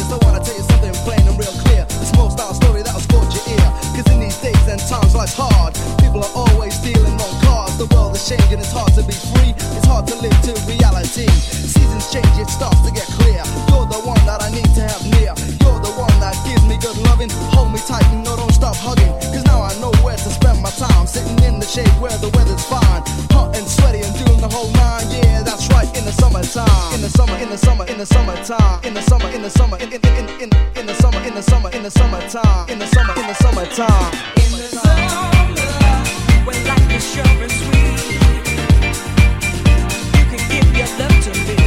artist. I wanna tell you something plain and real clear. A small style story that'll scorch your ear. Cause in these days and times life's hard. People are always stealing on cars. The world is changing, it's hard to be free. It's hard to live to reality. Seasons change, it starts to get clear. You're the one that I need to have near. You're the one that gives me good loving. Hold me tight and no, don't stop hugging. Cause now I know where to spend my time. Sitting in the shade where the weather's fine. Hot and sweaty and doing the whole nine. Yeah, that's right, in the summertime. In the summer, in the summer, in the summertime. In the summer, in the summer, in in in in in the summer, in the summer, in the summertime. In the summer, in the summertime. In the summer, when life is short and sweet, you can give your love to me.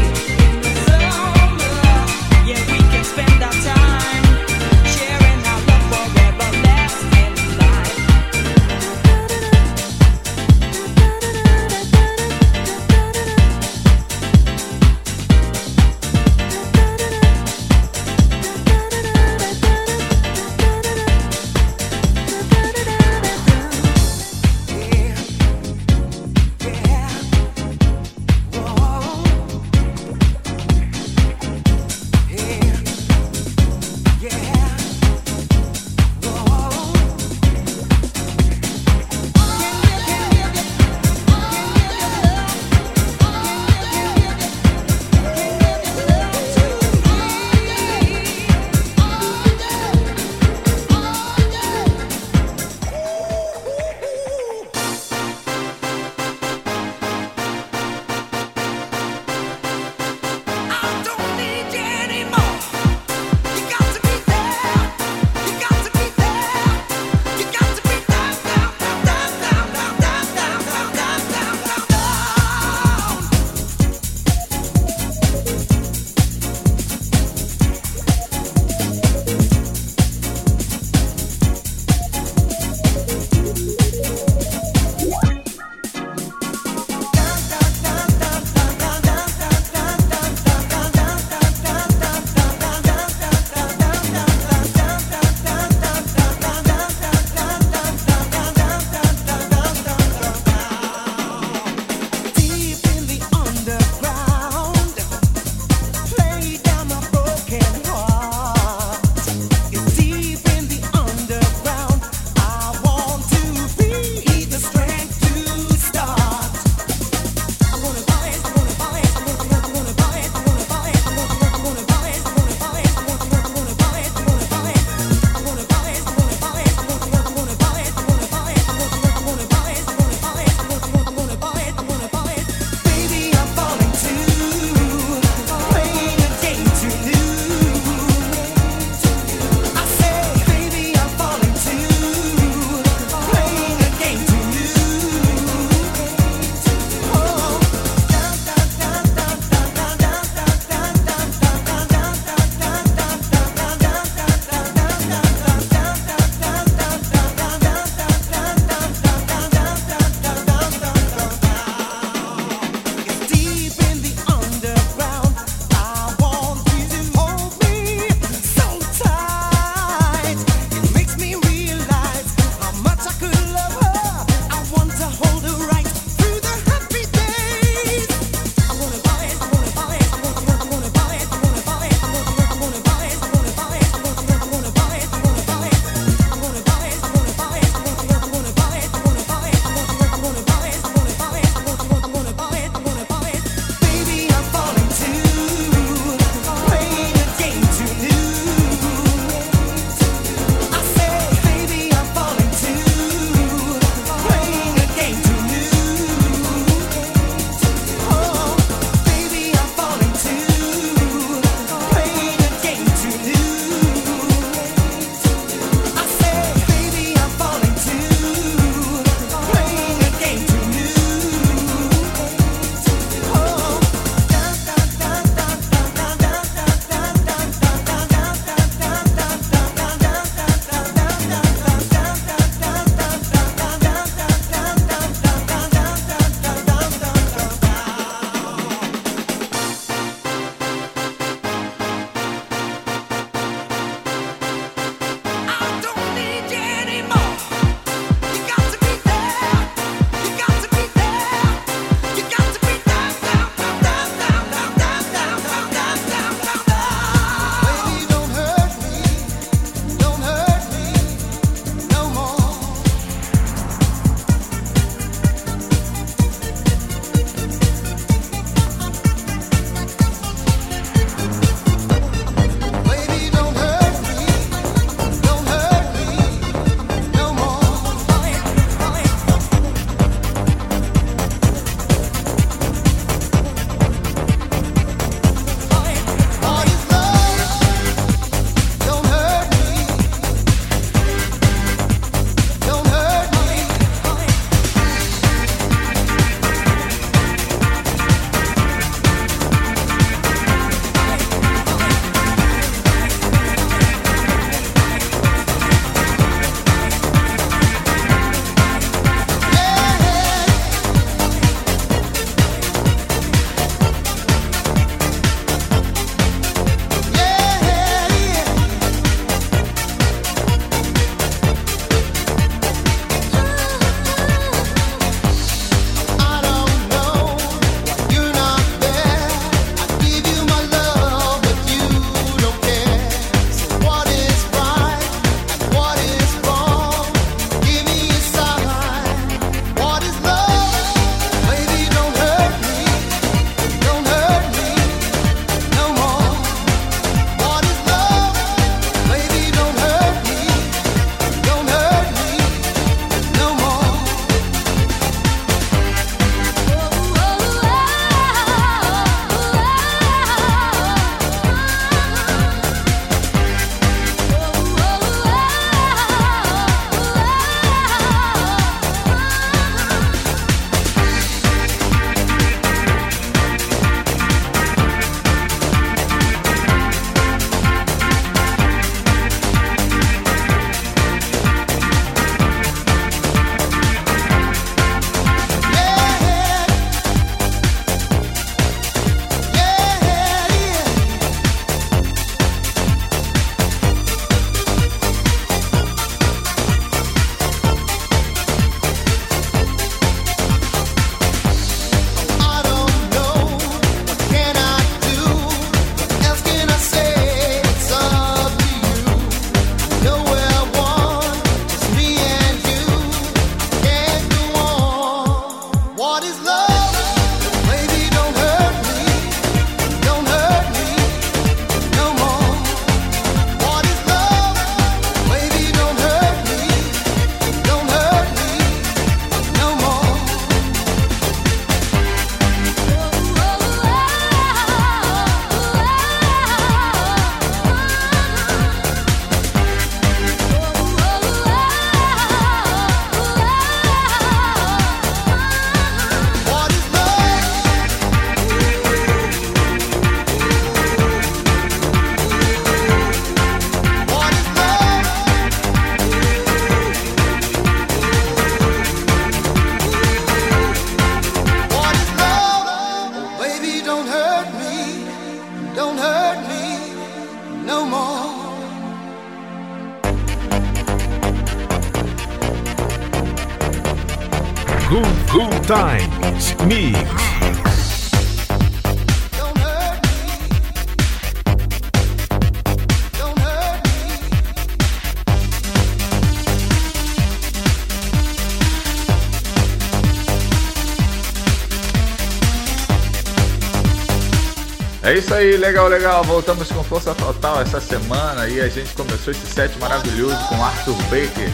É isso aí, legal, legal. Voltamos com força total essa semana e a gente começou esse set maravilhoso com Arthur Baker.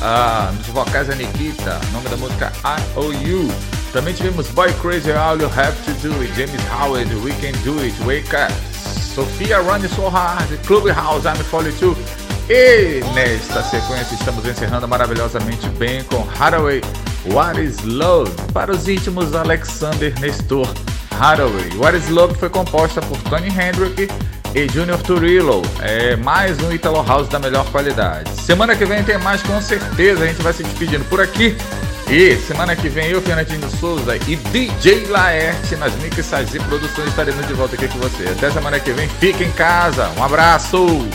Ah, nos vocais a Nikita, nome da música I.O.U. Também tivemos Boy Crazy All You Have To Do It, James Howard, We Can Do It, Wake Up, Sofia Run So Hard, Clubhouse, I'm 42. E nesta sequência estamos encerrando maravilhosamente bem com Hathaway, What Is Love, para os íntimos Alexander Nestor. Hathaway. What is Love foi composta por Tony Hendrick e Junior Turillo. É mais um Italo House da melhor qualidade. Semana que vem tem mais com certeza. A gente vai se despedindo por aqui. E semana que vem eu, Fernandinho Souza e DJ Laerte nas mixagens e produções estaremos de volta aqui com você. Até semana que vem. Fique em casa. Um abraço.